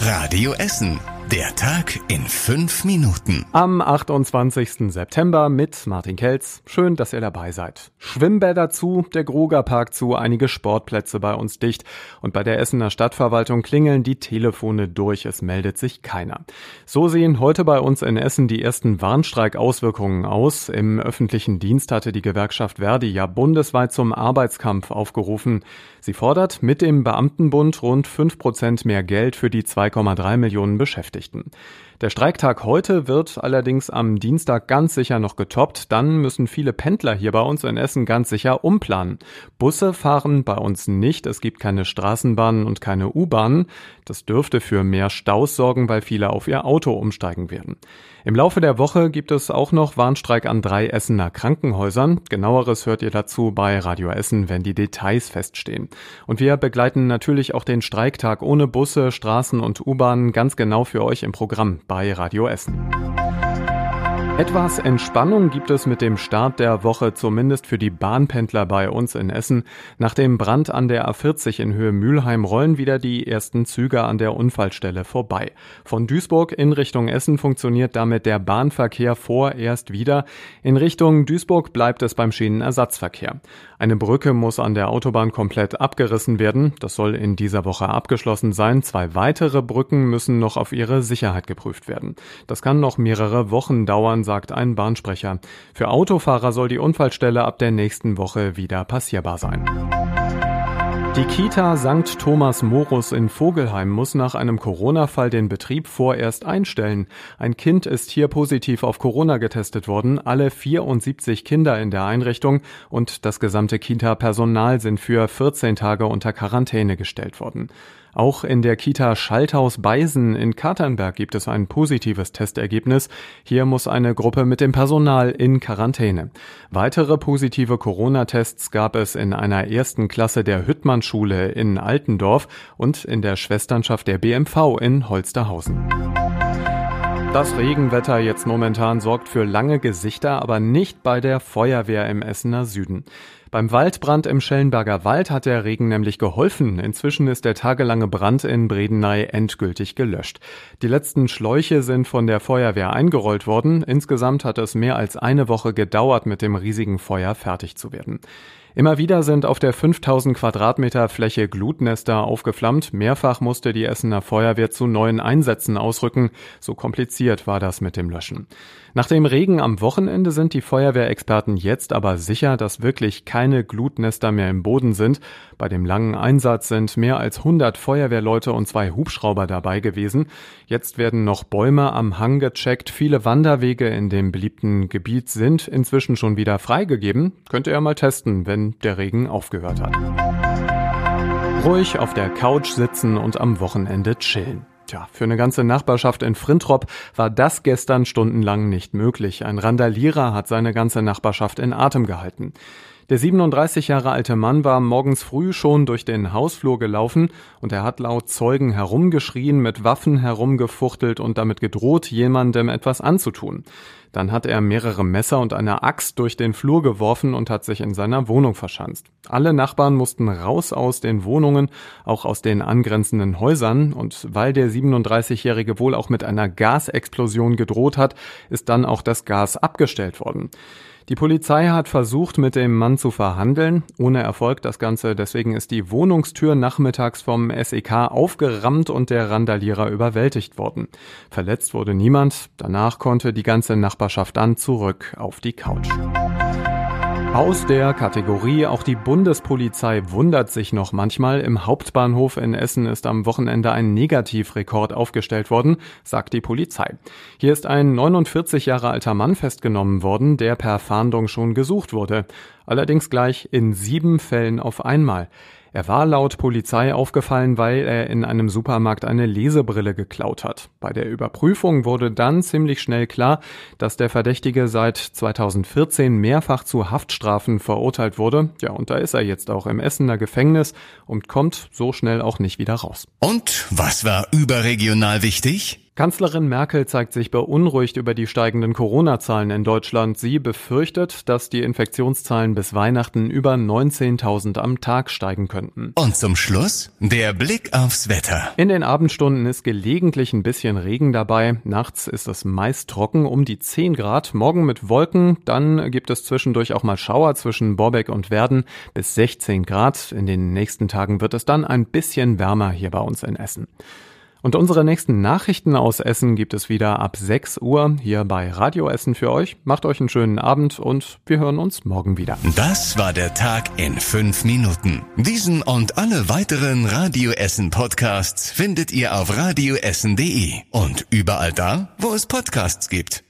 Radio Essen. Der Tag in fünf Minuten. Am 28. September mit Martin Kelz. Schön, dass ihr dabei seid. Schwimmbäder zu, der Gruger Park zu, einige Sportplätze bei uns dicht. Und bei der Essener Stadtverwaltung klingeln die Telefone durch. Es meldet sich keiner. So sehen heute bei uns in Essen die ersten Warnstreikauswirkungen aus. Im öffentlichen Dienst hatte die Gewerkschaft Verdi ja bundesweit zum Arbeitskampf aufgerufen. Sie fordert mit dem Beamtenbund rund fünf Prozent mehr Geld für die 2,3 Millionen Beschäftigten. Der Streiktag heute wird allerdings am Dienstag ganz sicher noch getoppt. Dann müssen viele Pendler hier bei uns in Essen ganz sicher umplanen. Busse fahren bei uns nicht. Es gibt keine Straßenbahnen und keine U-Bahnen. Das dürfte für mehr Staus sorgen, weil viele auf ihr Auto umsteigen werden. Im Laufe der Woche gibt es auch noch Warnstreik an drei Essener Krankenhäusern. Genaueres hört ihr dazu bei Radio Essen, wenn die Details feststehen. Und wir begleiten natürlich auch den Streiktag ohne Busse, Straßen und U-Bahnen ganz genau für euch im Programm bei Radio Essen. Etwas Entspannung gibt es mit dem Start der Woche zumindest für die Bahnpendler bei uns in Essen. Nach dem Brand an der A40 in Höhe Mülheim rollen wieder die ersten Züge an der Unfallstelle vorbei. Von Duisburg in Richtung Essen funktioniert damit der Bahnverkehr vorerst wieder. In Richtung Duisburg bleibt es beim Schienenersatzverkehr. Eine Brücke muss an der Autobahn komplett abgerissen werden. Das soll in dieser Woche abgeschlossen sein. Zwei weitere Brücken müssen noch auf ihre Sicherheit geprüft werden. Das kann noch mehrere Wochen dauern, sagt ein Bahnsprecher. Für Autofahrer soll die Unfallstelle ab der nächsten Woche wieder passierbar sein. Die Kita St. Thomas Morus in Vogelheim muss nach einem Corona-Fall den Betrieb vorerst einstellen. Ein Kind ist hier positiv auf Corona getestet worden. Alle 74 Kinder in der Einrichtung und das gesamte Kita-Personal sind für 14 Tage unter Quarantäne gestellt worden. Auch in der Kita Schalthaus Beisen in Katernberg gibt es ein positives Testergebnis. Hier muss eine Gruppe mit dem Personal in Quarantäne. Weitere positive Corona-Tests gab es in einer ersten Klasse der Hüttmann-Schule in Altendorf und in der Schwesternschaft der BMV in Holsterhausen. Das Regenwetter jetzt momentan sorgt für lange Gesichter, aber nicht bei der Feuerwehr im Essener Süden. Beim Waldbrand im Schellenberger Wald hat der Regen nämlich geholfen. Inzwischen ist der tagelange Brand in Bredeney endgültig gelöscht. Die letzten Schläuche sind von der Feuerwehr eingerollt worden. Insgesamt hat es mehr als eine Woche gedauert, mit dem riesigen Feuer fertig zu werden. Immer wieder sind auf der 5000 Quadratmeter Fläche Glutnester aufgeflammt. Mehrfach musste die Essener Feuerwehr zu neuen Einsätzen ausrücken. So kompliziert war das mit dem Löschen. Nach dem Regen am Wochenende sind die Feuerwehrexperten jetzt aber sicher, dass wirklich keine Glutnester mehr im Boden sind. Bei dem langen Einsatz sind mehr als 100 Feuerwehrleute und zwei Hubschrauber dabei gewesen. Jetzt werden noch Bäume am Hang gecheckt. Viele Wanderwege in dem beliebten Gebiet sind inzwischen schon wieder freigegeben. Könnt ihr mal testen, wenn der Regen aufgehört hat. Ruhig auf der Couch sitzen und am Wochenende chillen. Tja, für eine ganze Nachbarschaft in Frintrop war das gestern stundenlang nicht möglich. Ein Randalierer hat seine ganze Nachbarschaft in Atem gehalten. Der 37 Jahre alte Mann war morgens früh schon durch den Hausflur gelaufen und er hat laut Zeugen herumgeschrien, mit Waffen herumgefuchtelt und damit gedroht, jemandem etwas anzutun. Dann hat er mehrere Messer und eine Axt durch den Flur geworfen und hat sich in seiner Wohnung verschanzt. Alle Nachbarn mussten raus aus den Wohnungen, auch aus den angrenzenden Häusern und weil der 37-Jährige wohl auch mit einer Gasexplosion gedroht hat, ist dann auch das Gas abgestellt worden. Die Polizei hat versucht, mit dem Mann zu verhandeln, ohne Erfolg das Ganze. Deswegen ist die Wohnungstür nachmittags vom SEK aufgerammt und der Randalierer überwältigt worden. Verletzt wurde niemand. Danach konnte die ganze Nachbarschaft dann zurück auf die Couch. Aus der Kategorie auch die Bundespolizei wundert sich noch manchmal. Im Hauptbahnhof in Essen ist am Wochenende ein Negativrekord aufgestellt worden, sagt die Polizei. Hier ist ein 49 Jahre alter Mann festgenommen worden, der per Fahndung schon gesucht wurde. Allerdings gleich in sieben Fällen auf einmal. Er war laut Polizei aufgefallen, weil er in einem Supermarkt eine Lesebrille geklaut hat. Bei der Überprüfung wurde dann ziemlich schnell klar, dass der Verdächtige seit 2014 mehrfach zu Haftstrafen verurteilt wurde. Ja, und da ist er jetzt auch im Essener Gefängnis und kommt so schnell auch nicht wieder raus. Und was war überregional wichtig? Kanzlerin Merkel zeigt sich beunruhigt über die steigenden Corona-Zahlen in Deutschland. Sie befürchtet, dass die Infektionszahlen bis Weihnachten über 19.000 am Tag steigen könnten. Und zum Schluss der Blick aufs Wetter. In den Abendstunden ist gelegentlich ein bisschen Regen dabei. Nachts ist es meist trocken um die 10 Grad. Morgen mit Wolken. Dann gibt es zwischendurch auch mal Schauer zwischen Borbeck und Werden bis 16 Grad. In den nächsten Tagen wird es dann ein bisschen wärmer hier bei uns in Essen. Und unsere nächsten Nachrichten aus Essen gibt es wieder ab 6 Uhr hier bei Radio Essen für euch. Macht euch einen schönen Abend und wir hören uns morgen wieder. Das war der Tag in fünf Minuten. Diesen und alle weiteren Radio Essen Podcasts findet ihr auf radioessen.de und überall da, wo es Podcasts gibt.